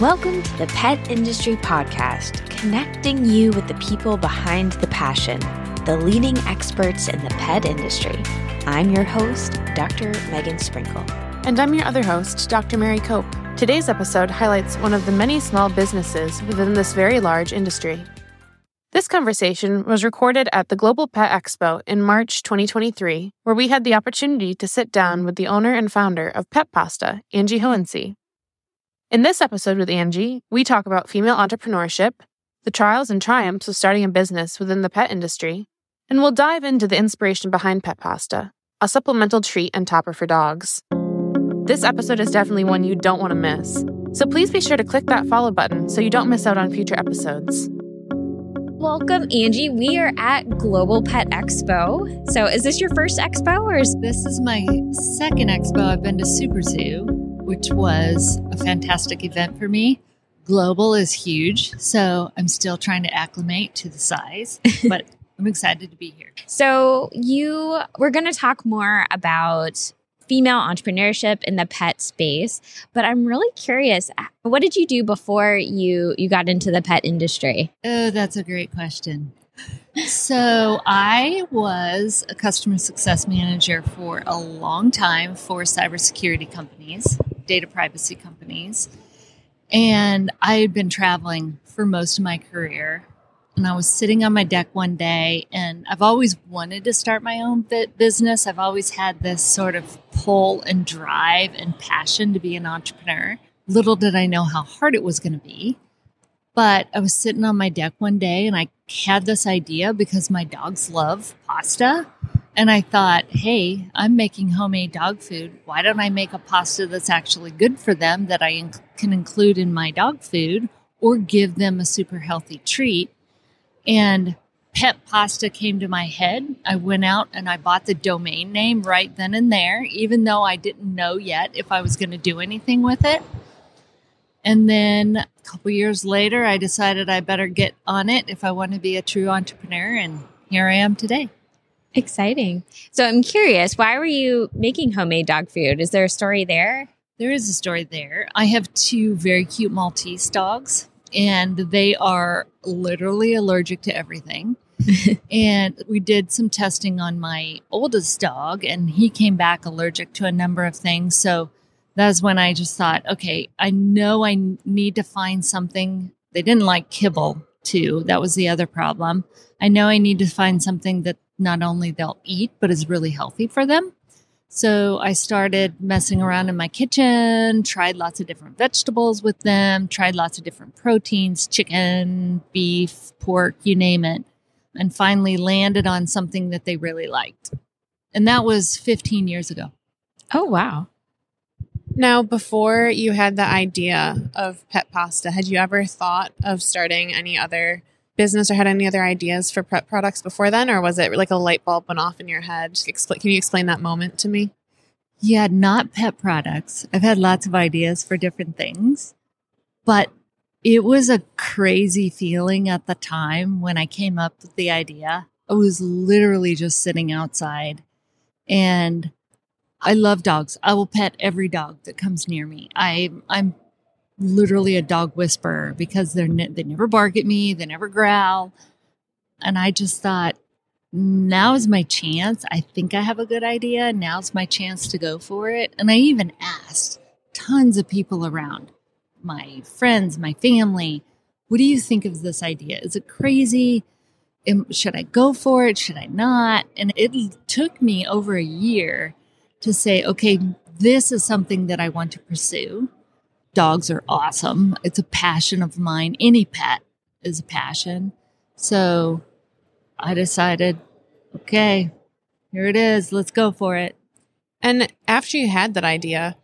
Welcome to the Pet Industry Podcast, connecting you with the people behind the passion, the leading experts in the pet industry. I'm your host, Dr. Megan Sprinkle. And I'm your other host, Dr. Mary Cope. Today's episode highlights one of the many small businesses within this very large industry. This conversation was recorded at the Global Pet Expo in March 2023, where we had the opportunity to sit down with the owner and founder of Pet Pasta, Angie Hohensee. In this episode with Angie, we talk about female entrepreneurship, the trials and triumphs of starting a business within the pet industry, and we'll dive into the inspiration behind Pet Pasta, a supplemental treat and topper for dogs. This episode is definitely one you don't want to miss, so please be sure to click that follow button so you don't miss out on future episodes. Welcome, Angie. We are at Global Pet Expo. So, is this your first expo or is this is my second expo? I've been to Super Zoo which was a fantastic event for me. Global is huge, so I'm still trying to acclimate to the size, but I'm excited to be here. So, you we're going to talk more about female entrepreneurship in the pet space, but I'm really curious, what did you do before you you got into the pet industry? Oh, that's a great question. So, I was a customer success manager for a long time for cybersecurity companies data privacy companies. And I had been traveling for most of my career. And I was sitting on my deck one day, and I've always wanted to start my own business. I've always had this sort of pull and drive and passion to be an entrepreneur. Little did I know how hard it was going to be. But I was sitting on my deck one day and I had this idea because my dogs love pasta. And I thought, hey, I'm making homemade dog food. Why don't I make a pasta that's actually good for them that I inc- can include in my dog food or give them a super healthy treat? And pet pasta came to my head. I went out and I bought the domain name right then and there, even though I didn't know yet if I was going to do anything with it. And then a couple years later, I decided I better get on it if I want to be a true entrepreneur. And here I am today. Exciting. So I'm curious, why were you making homemade dog food? Is there a story there? There is a story there. I have two very cute Maltese dogs, and they are literally allergic to everything. and we did some testing on my oldest dog, and he came back allergic to a number of things. So that's when I just thought, okay, I know I need to find something. They didn't like kibble, too. That was the other problem. I know I need to find something that not only they'll eat, but is really healthy for them. So I started messing around in my kitchen, tried lots of different vegetables with them, tried lots of different proteins, chicken, beef, pork, you name it, and finally landed on something that they really liked. And that was 15 years ago. Oh, wow. Now, before you had the idea of pet pasta, had you ever thought of starting any other business or had any other ideas for prep products before then, or was it like a light bulb went off in your head? Can you explain that moment to me? Yeah, not pet products. I've had lots of ideas for different things, but it was a crazy feeling at the time when I came up with the idea. I was literally just sitting outside and I love dogs. I will pet every dog that comes near me. I I'm literally a dog whisperer because they're ne- they never bark at me, they never growl. And I just thought, now is my chance. I think I have a good idea. Now's my chance to go for it. And I even asked tons of people around, my friends, my family, what do you think of this idea? Is it crazy? Should I go for it? Should I not? And it took me over a year to say, okay, this is something that I want to pursue dogs are awesome. It's a passion of mine. Any pet is a passion. So I decided, okay, here it is. Let's go for it. And after you had that idea,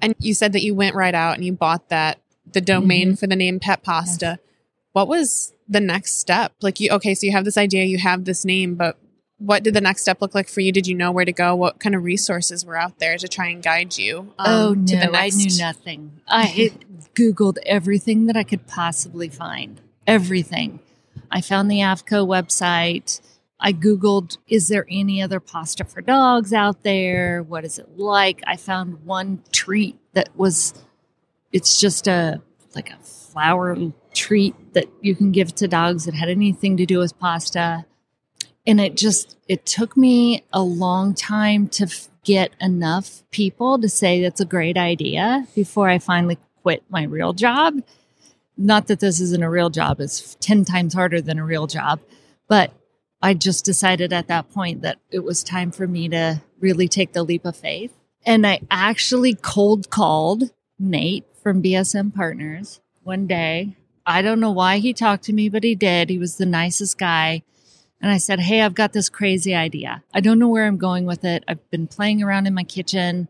and you said that you went right out and you bought that the domain mm-hmm. for the name Pet Pasta. Yes. What was the next step? Like you okay, so you have this idea, you have this name, but what did the next step look like for you? Did you know where to go? What kind of resources were out there to try and guide you? Um, oh no, I knew nothing. I googled everything that I could possibly find. Everything. I found the AAFCO website. I googled, is there any other pasta for dogs out there? What is it like? I found one treat that was, it's just a like a flour treat that you can give to dogs that had anything to do with pasta. And it just it took me a long time to f- get enough people to say that's a great idea before I finally quit my real job. Not that this isn't a real job, it's 10 times harder than a real job, but I just decided at that point that it was time for me to really take the leap of faith. And I actually cold called Nate from BSM Partners one day. I don't know why he talked to me, but he did. He was the nicest guy. And I said, Hey, I've got this crazy idea. I don't know where I'm going with it. I've been playing around in my kitchen.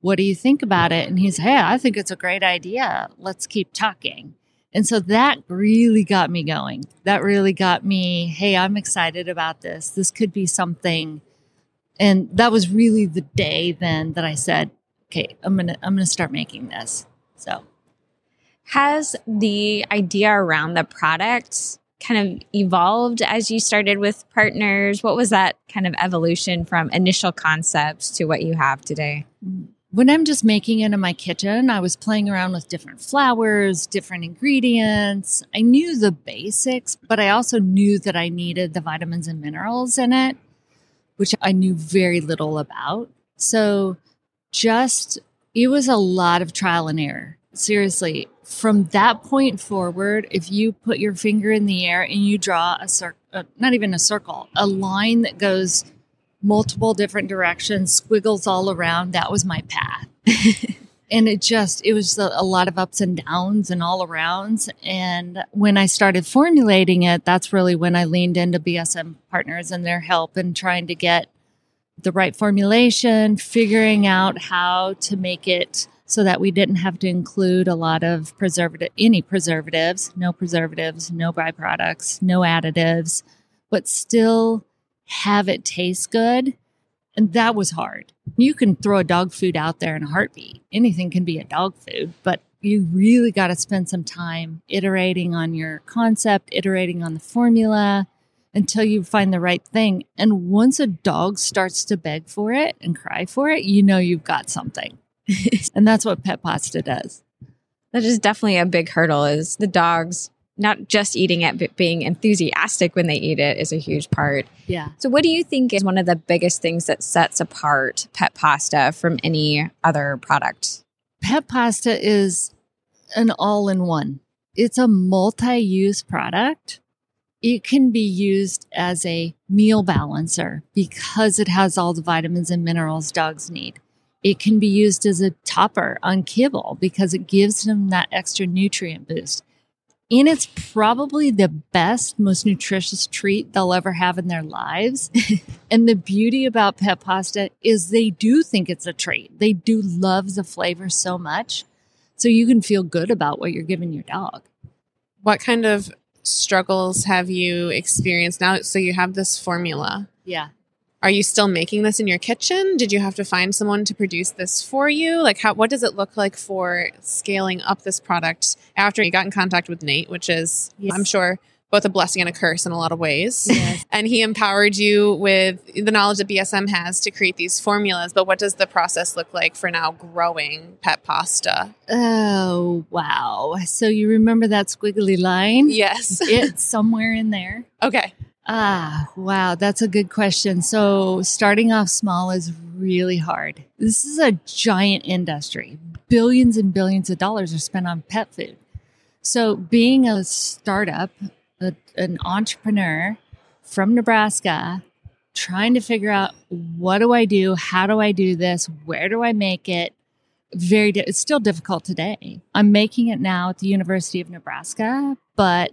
What do you think about it? And he's, Hey, I think it's a great idea. Let's keep talking. And so that really got me going. That really got me, Hey, I'm excited about this. This could be something. And that was really the day then that I said, Okay, I'm going to, I'm going to start making this. So has the idea around the product kind of evolved as you started with partners? What was that kind of evolution from initial concepts to what you have today? When I'm just making it in my kitchen, I was playing around with different flours, different ingredients. I knew the basics, but I also knew that I needed the vitamins and minerals in it, which I knew very little about. So just, it was a lot of trial and error. Seriously, from that point forward, if you put your finger in the air and you draw a circle, uh, not even a circle, a line that goes multiple different directions, squiggles all around, that was my path. and it just, it was a, a lot of ups and downs and all arounds. And when I started formulating it, that's really when I leaned into BSM partners and their help and trying to get the right formulation, figuring out how to make it so that we didn't have to include a lot of preservative, any preservatives, no preservatives, no byproducts, no additives, but still have it taste good. And that was hard. You can throw a dog food out there in a heartbeat. Anything can be a dog food, but you really got to spend some time iterating on your concept, iterating on the formula until you find the right thing. And once a dog starts to beg for it and cry for it, you know you've got something. and that's what pet pasta does. That is definitely a big hurdle is the dogs not just eating it but being enthusiastic when they eat it is a huge part. Yeah. So what do you think is one of the biggest things that sets apart pet pasta from any other product? Pet pasta is an all-in-one. It's a multi-use product. It can be used as a meal balancer because it has all the vitamins and minerals dogs need. It can be used as a topper on kibble because it gives them that extra nutrient boost. And it's probably the best, most nutritious treat they'll ever have in their lives. and the beauty about pet pasta is they do think it's a treat. They do love the flavor so much. So you can feel good about what you're giving your dog. What kind of struggles have you experienced now? So you have this formula. Yeah are you still making this in your kitchen? Did you have to find someone to produce this for you? Like how what does it look like for scaling up this product after you got in contact with Nate, which is yes. I'm sure both a blessing and a curse in a lot of ways. Yes. And he empowered you with the knowledge that BSM has to create these formulas. But what does the process look like for now growing pet pasta? Oh, wow. So you remember that squiggly line? Yes. it's somewhere in there. Okay. Ah, wow, that's a good question. So, starting off small is really hard. This is a giant industry. Billions and billions of dollars are spent on pet food. So, being a startup, a, an entrepreneur from Nebraska, trying to figure out what do I do? How do I do this? Where do I make it? Very, di- it's still difficult today. I'm making it now at the University of Nebraska, but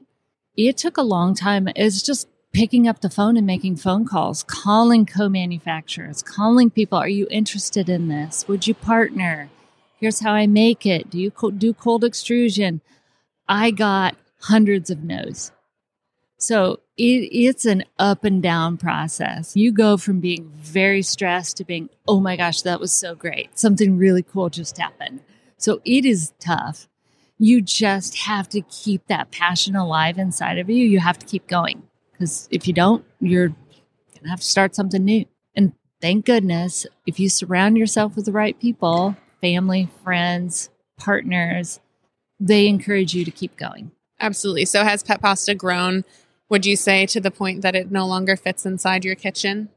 it took a long time. It's just picking up the phone and making phone calls, calling co manufacturers, calling people. Are you interested in this? Would you partner? Here's how I make it. Do you do cold extrusion? I got hundreds of no's. So it, it's an up and down process. You go from being very stressed to being, oh my gosh, that was so great. Something really cool just happened. So it is tough. You just have to keep that passion alive inside of you. You have to keep going. Because if you don't, you're going to have to start something new. And thank goodness, if you surround yourself with the right people, family, friends, partners, they encourage you to keep going. Absolutely. So has Pet Pasta grown, would you say, to the point that it no longer fits inside your kitchen?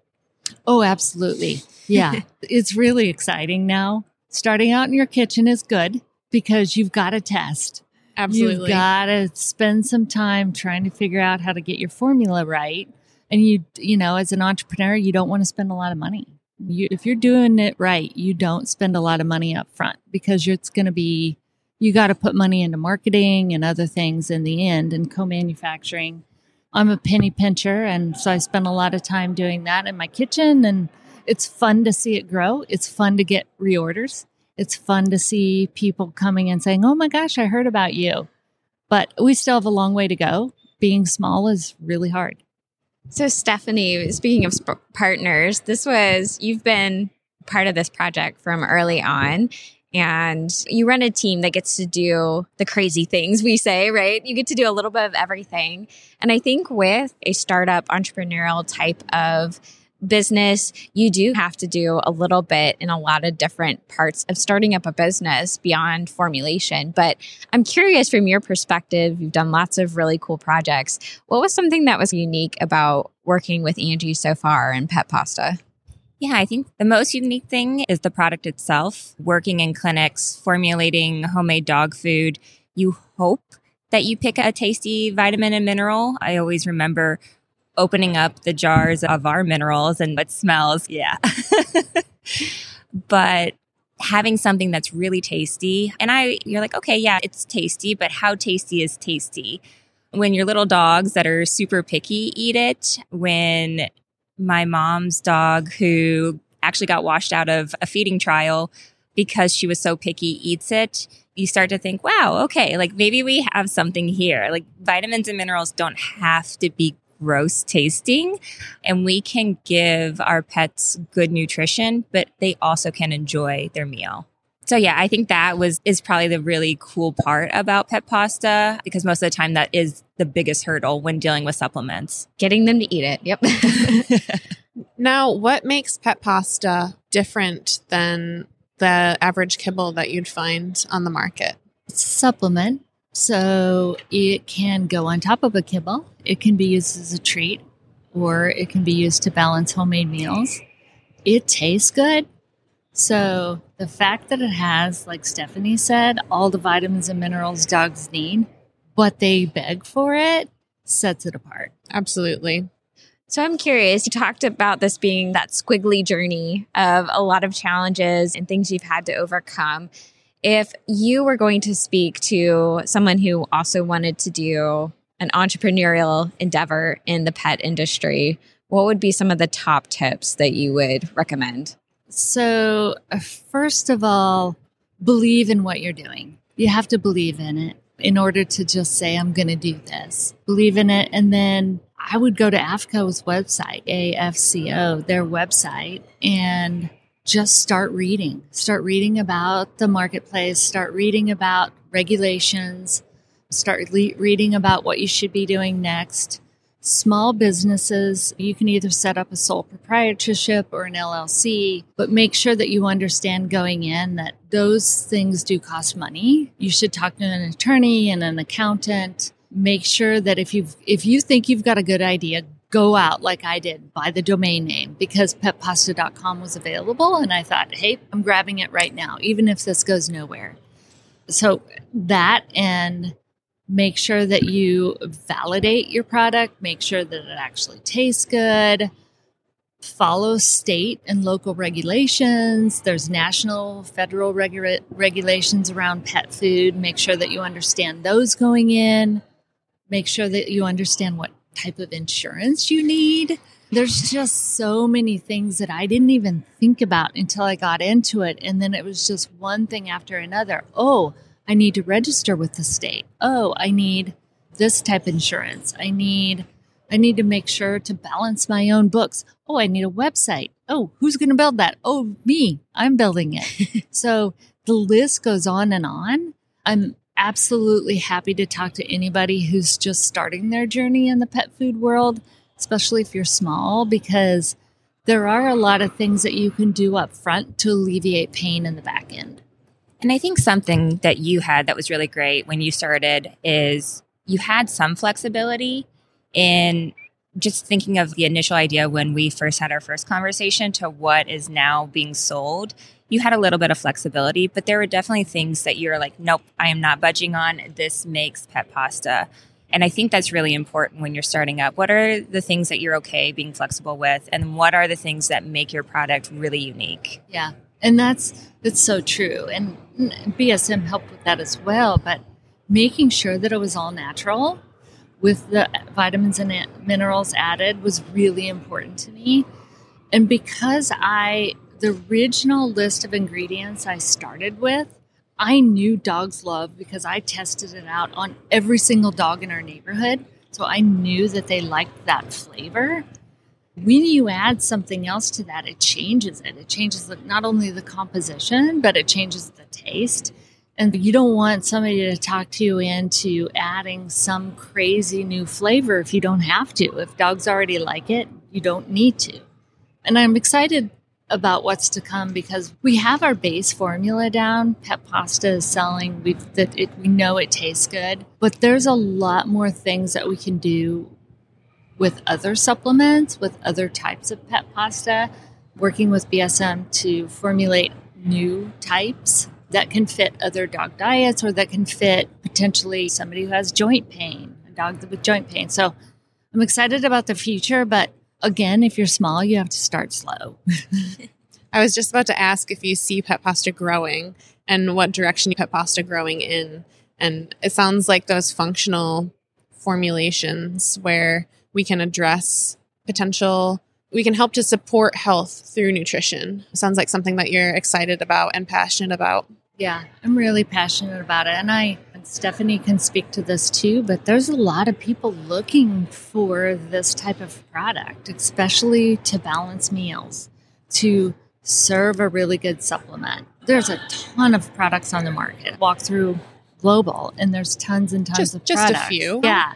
Oh, absolutely. Yeah. it's really exciting now. Starting out in your kitchen is good because you've got to test. Absolutely. You've got to spend some time trying to figure out how to get your formula right. And you, you know, as an entrepreneur, you don't want to spend a lot of money. You, if you're doing it right, you don't spend a lot of money up front because it's going to be, you got to put money into marketing and other things in the end and co manufacturing. I'm a penny pincher. And so I spend a lot of time doing that in my kitchen. And it's fun to see it grow. It's fun to get reorders. It's fun to see people coming and saying, Oh my gosh, I heard about you. But we still have a long way to go. Being small is really hard. So, Stephanie, speaking of sp- partners, this was, you've been part of this project from early on and you run a team that gets to do the crazy things we say, right? You get to do a little bit of everything. And I think with a startup entrepreneurial type of business, you do have to do a little bit in a lot of different parts of starting up a business beyond formulation. But I'm curious from your perspective, you've done lots of really cool projects. What was something that was unique about working with Angie so far in Pet Pasta? Yeah, I think the most unique thing is the product itself. Working in clinics, formulating homemade dog food, you hope that you pick a tasty vitamin and mineral. I always remember opening up the jars of our minerals and what smells. Yeah. but having something that's really tasty and I you're like, okay, yeah, it's tasty, but how tasty is tasty? When your little dogs that are super picky eat it, when my mom's dog who actually got washed out of a feeding trial because she was so picky eats it you start to think wow okay like maybe we have something here like vitamins and minerals don't have to be gross tasting and we can give our pets good nutrition but they also can enjoy their meal. So yeah i think that was is probably the really cool part about pet pasta because most of the time that is the biggest hurdle when dealing with supplements. Getting them to eat it yep. Now what makes pet pasta different than the average kibble that you'd find on the market? It's a supplement so it can go on top of a kibble it can be used as a treat or it can be used to balance homemade meals it tastes good so the fact that it has, like Stephanie said, all the vitamins and minerals dogs need, but they beg for it, sets it apart. Absolutely. So I'm curious, you talked about this being that squiggly journey of a lot of challenges and things you've had to overcome. If you were going to speak to someone who also wanted to do an entrepreneurial endeavor in the pet industry, what would be some of the top tips that you would recommend? So, uh, first of all, believe in what you're doing. You have to believe in it in order to just say, I'm going to do this. Believe in it. And then I would go to AAFCO's website, AAFCO, their website, and just start reading. Start reading about the marketplace, start reading about regulations, start le- reading about what you should be doing next small businesses, you can either set up a sole proprietorship or an LLC, but make sure that you understand going in that those things do cost money. You should talk to an attorney and an accountant. Make sure that if you if you think you've got a good idea, go out like I did, buy the domain name because petpasta.com was available and I thought, "Hey, I'm grabbing it right now even if this goes nowhere." So that and make sure that you validate your product, make sure that it actually tastes good, follow state and local regulations. There's national, federal regu- regulations around pet food. Make sure that you understand those going in. Make sure that you understand what type of insurance you need. There's just so many things that I didn't even think about until I got into it. And then it was just one thing after another. Oh, I need to register with the state. Oh, I need this type of insurance. I need I need to make sure to balance my own books. Oh, I need a website. Oh, who's going to build that? Oh, me. I'm building it. so the list goes on and on. I'm absolutely happy to talk to anybody who's just starting their journey in the pet food world, especially if you're small, because there are a lot of things that you can do up front to alleviate pain in the back end. And I think something that you had that was really great when you started is you had some flexibility in just thinking of the initial idea when we first had our first conversation to what is now being sold. You had a little bit of flexibility, but there were definitely things that you're like, nope, I am not budging on. This makes pet pasta. And I think that's really important when you're starting up. What are the things that you're okay being flexible with? And what are the things that make your product really unique? Yeah. And that's that's so true. And BSM helped with that as well, but making sure that it was all natural with the vitamins and minerals added was really important to me. And because I the original list of ingredients I started with I knew dogs love because I tested it out on every single dog in our neighborhood. So I knew that they liked that flavor. When you add something else to that, it changes it. It changes the, not only the composition, but it changes the taste. And you don't want somebody to talk to you into adding some crazy new flavor if you don't have to. If dogs already like it, you don't need to. And I'm excited about what's to come because we have our base formula down. Pet pasta is selling. we that it, we know it tastes good, but there's a lot more things that we can do with other supplements, with other types of pet pasta. Working with BSM to formulate new types that can fit other dog diets or that can fit potentially somebody who has joint pain, a dog with joint pain. So I'm excited about the future, but again, if you're small, you have to start slow. I was just about to ask if you see pet pasta growing and what direction pet pasta growing in. And it sounds like those functional formulations where we can address potential, we can help to support health through nutrition. It sounds like something that you're excited about and passionate about. Yeah, I'm really passionate about it. And I, Stephanie can speak to this too, but there's a lot of people looking for this type of product, especially to balance meals, to serve a really good supplement. There's a ton of products on the market. Walk through global and there's tons and tons just, of just products. a few. Yeah.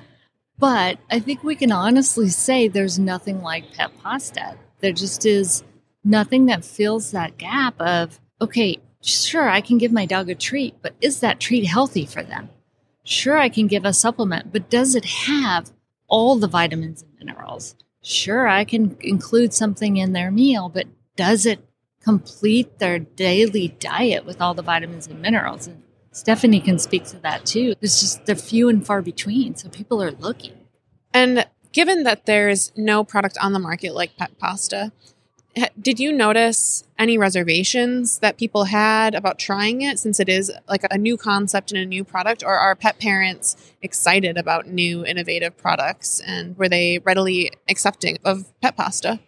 But I think we can honestly say there's nothing like pet pasta. There just is nothing that fills that gap of, okay, Sure, I can give my dog a treat, but is that treat healthy for them? Sure, I can give a supplement, but does it have all the vitamins and minerals? Sure, I can include something in their meal, but does it complete their daily diet with all the vitamins and minerals? And Stephanie can speak to that too. It's just they're few and far between, so people are looking. And given that there's no product on the market like pet pasta, did you notice any reservations that people had about trying it since it is like a new concept and a new product or are pet parents excited about new innovative products and were they readily accepting of pet pasta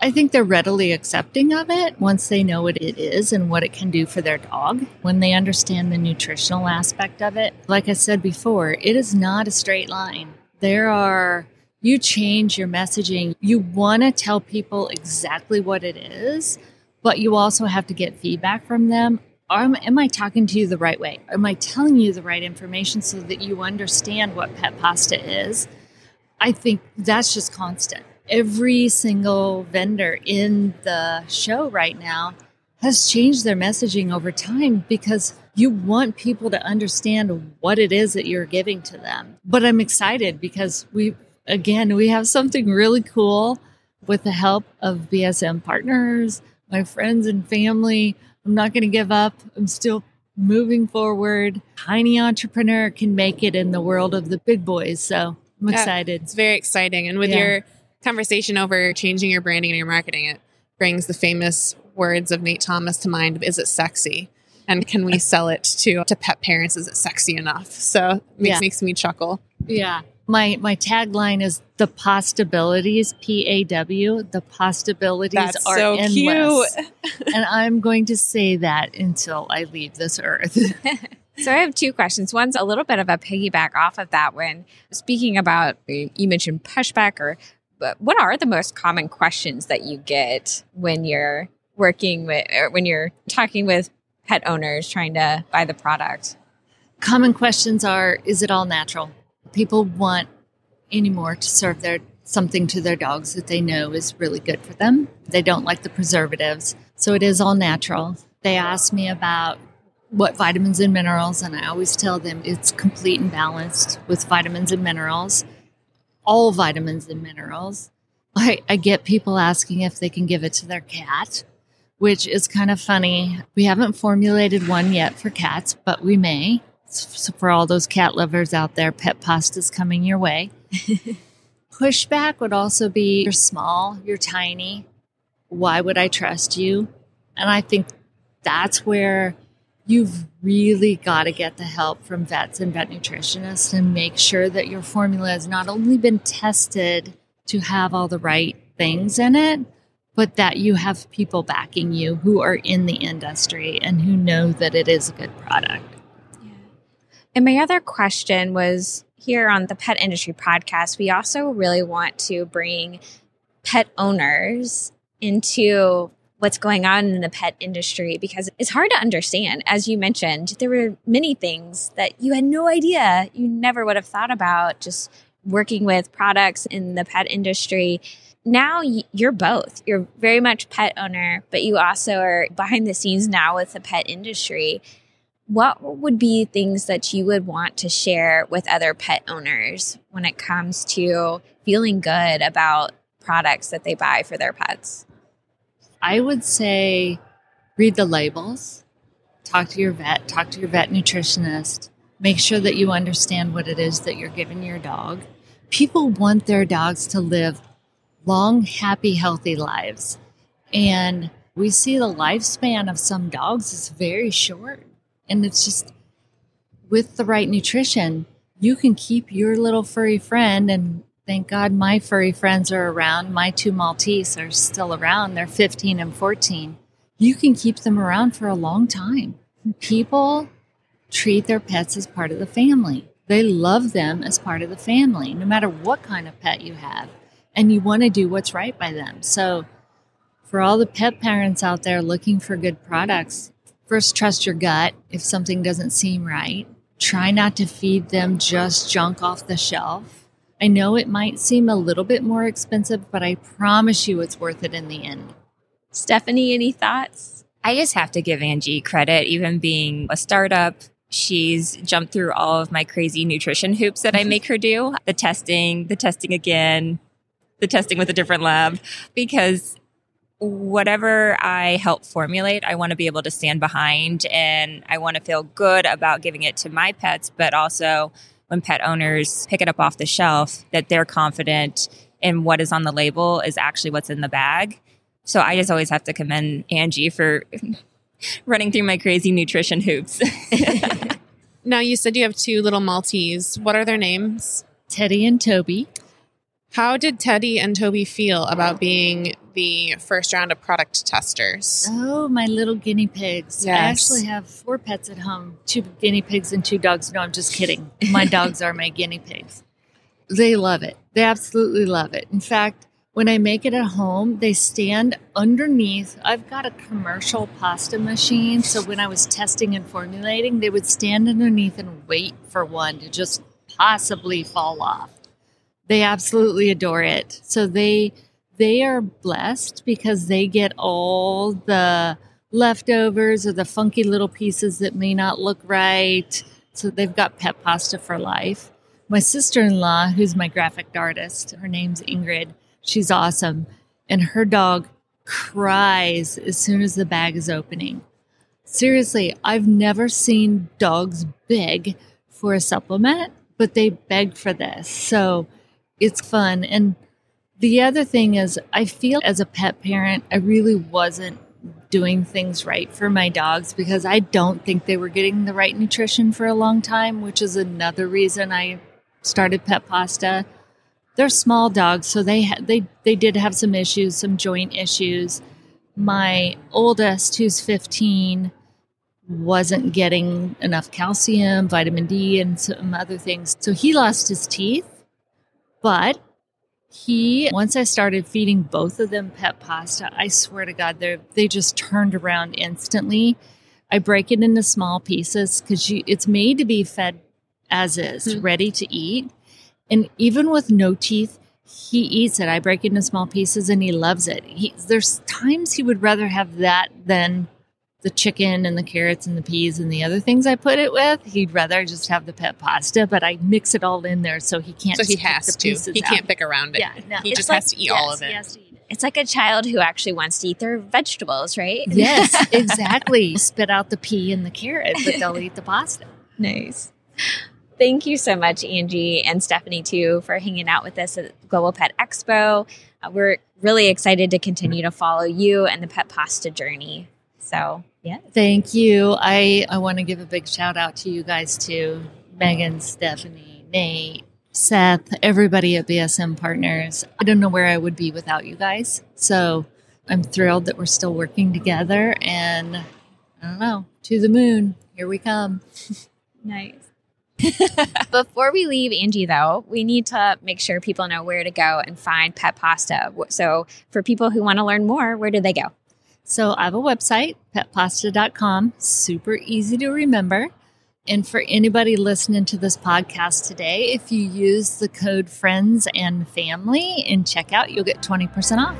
I think they're readily accepting of it once they know what it is and what it can do for their dog. When they understand the nutritional aspect of it, like I said before, it is not a straight line. There are you change your messaging. You want to tell people exactly what it is, but you also have to get feedback from them. Am, am, I talking to you the right way? Am I telling you the right information so that you understand what pet pasta is? I think that's just constant. Every single vendor in the show right now has changed their messaging over time because you want people to understand what it is that you're giving to them. But I'm excited because we again, we have something really cool with the help of BSM partners, my friends and family. I'm not going to give up. I'm still moving forward. Tiny entrepreneur can make it in the world of the big boys. So I'm excited. Yeah, it's very exciting. And with yeah. your conversation over changing your branding and your marketing, it brings the famous words of Nate Thomas to mind is it sexy? And can we sell it to, to pet parents? Is it sexy enough? So it makes, yeah. makes me chuckle. Yeah my my tagline is the possibilities p a w the possibilities That's are so endless. and i'm going to say that until i leave this earth. So i have two questions. One's a little bit of a piggyback off of that when speaking about you mentioned pushback or but what are the most common questions that you get when you're working with or when you're talking with pet owners trying to buy the product? Common questions are is it all natural people want anymore to serve their something to their dogs that they know is really good for them. They don't like the preservatives, so it is all natural. They ask me about what vitamins and minerals, and I always tell them it's complete and balanced with vitamins and minerals, all vitamins and minerals. I, I get people asking if they can give it to their cat, which is kind of funny. We haven't formulated one yet for cats, but we may. So for all those cat lovers out there, pet pasta is coming your way. Pushback would also be you're small, you're tiny. Why would I trust you? And I think that's where you've really got to get the help from vets and vet nutritionists and make sure that your formula has not only been tested to have all the right things in it, but that you have people backing you who are in the industry and who know that it is a good product. And my other question was here on the Pet Industry Podcast, we also really want to bring pet owners into what's going on in the pet industry because it's hard to understand. As you mentioned, there were many things that you had no idea, you never would have thought about just working with products in the pet industry. Now you're both. You're very much pet owner, but you also are behind the scenes now with the pet industry. What would be things that you would want to share with other pet owners when it comes to feeling good about products that they buy for their pets? I would say read the labels, talk to your vet, talk to your vet nutritionist, make sure that you understand what it is that you're giving your dog. People want their dogs to live long, happy, healthy lives. And we see the lifespan of some dogs is very short. And it's just with the right nutrition, you can keep your little furry friend and Thank God my furry friends are around. My two Maltese are still around. They're 15 and 14. You can keep them around for a long time. People treat their pets as part of the family. They love them as part of the family, no matter what kind of pet you have. And you want to do what's right by them. So, for all the pet parents out there looking for good products, first trust your gut if something doesn't seem right. Try not to feed them just junk off the shelf I know it might seem a little bit more expensive, but I promise you it's worth it in the end. Stephanie, any thoughts? I just have to give Angie credit, even being a startup. She's jumped through all of my crazy nutrition hoops that I make her do the testing, the testing again, the testing with a different lab, because whatever I help formulate, I want to be able to stand behind and I want to feel good about giving it to my pets, but also when pet owners pick it up off the shelf that they're confident in what is on the label is actually what's in the bag. So I just always have to commend Angie for running through my crazy nutrition hoops. now you said you have two little Maltese. What are their names? Teddy and Toby. How did Teddy and Toby feel about being the first round of product testers? Oh, my little guinea pigs. Yes. I actually have four pets at home two guinea pigs and two dogs. No, I'm just kidding. My dogs are my guinea pigs. They love it. They absolutely love it. In fact, when I make it at home, they stand underneath. I've got a commercial pasta machine. So when I was testing and formulating, they would stand underneath and wait for one to just possibly fall off. They absolutely adore it. So they they are blessed because they get all the leftovers or the funky little pieces that may not look right. So they've got pet pasta for life. My sister-in-law, who's my graphic artist, her name's Ingrid. She's awesome. And her dog cries as soon as the bag is opening. Seriously, I've never seen dogs beg for a supplement, but they beg for this. So it's fun. And the other thing is, I feel as a pet parent, I really wasn't doing things right for my dogs because I don't think they were getting the right nutrition for a long time, which is another reason I started Pet Pasta. They're small dogs, so they ha- they they did have some issues, some joint issues. My oldest, who's 15, wasn't getting enough calcium, vitamin D, and some other things. So he lost his teeth but he, once I started feeding both of them pet pasta, I swear to God, they they just turned around instantly. I break it into small pieces because it's made to be fed as is, mm-hmm. ready to eat. And even with no teeth, he eats it. I break it into small pieces and he loves it. He, there's times he would rather have that than the chicken and the carrots and the peas and the other things I put it with. He'd rather just have the pet pasta, but I mix it all in there so he can't. So he pick has the to. He out. can't pick around it. Yeah, no. He It's just like- has to eat all of it. he has to eat it. It's like a child who actually wants to eat their vegetables, right? Yes, exactly. Spit out the pea and the carrot, but they'll eat the pasta. Nice. Thank you so much, Angie and Stephanie, too, for hanging out with us at Global Pet Expo. Uh, we're really excited to continue to follow you and the pet pasta journey. So, yeah. Thank you. I, I want to give a big shout out to you guys too Megan, Stephanie, Nate, Seth, everybody at BSM Partners. I don't know where I would be without you guys. So I'm thrilled that we're still working together and I don't know, to the moon. Here we come. Nice. Before we leave, Angie, though, we need to make sure people know where to go and find pet pasta. So, for people who want to learn more, where do they go? So I have a website, petpasta.com, super easy to remember. And for anybody listening to this podcast today, if you use the code friends and family in checkout, you'll get 20% off.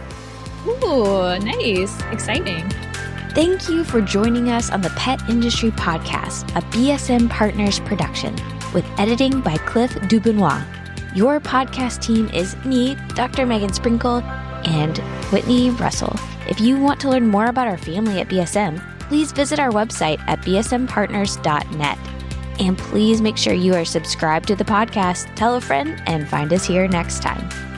Ooh, nice. Exciting. Thank you for joining us on the Pet Industry Podcast, a BSM Partners production, with editing by Cliff Dubois. Your podcast team is me, Dr. Megan Sprinkle, and Whitney Russell. If you want to learn more about our family at BSM, please visit our website at bsmpartners.net. And please make sure you are subscribed to the podcast, tell a friend, and find us here next time.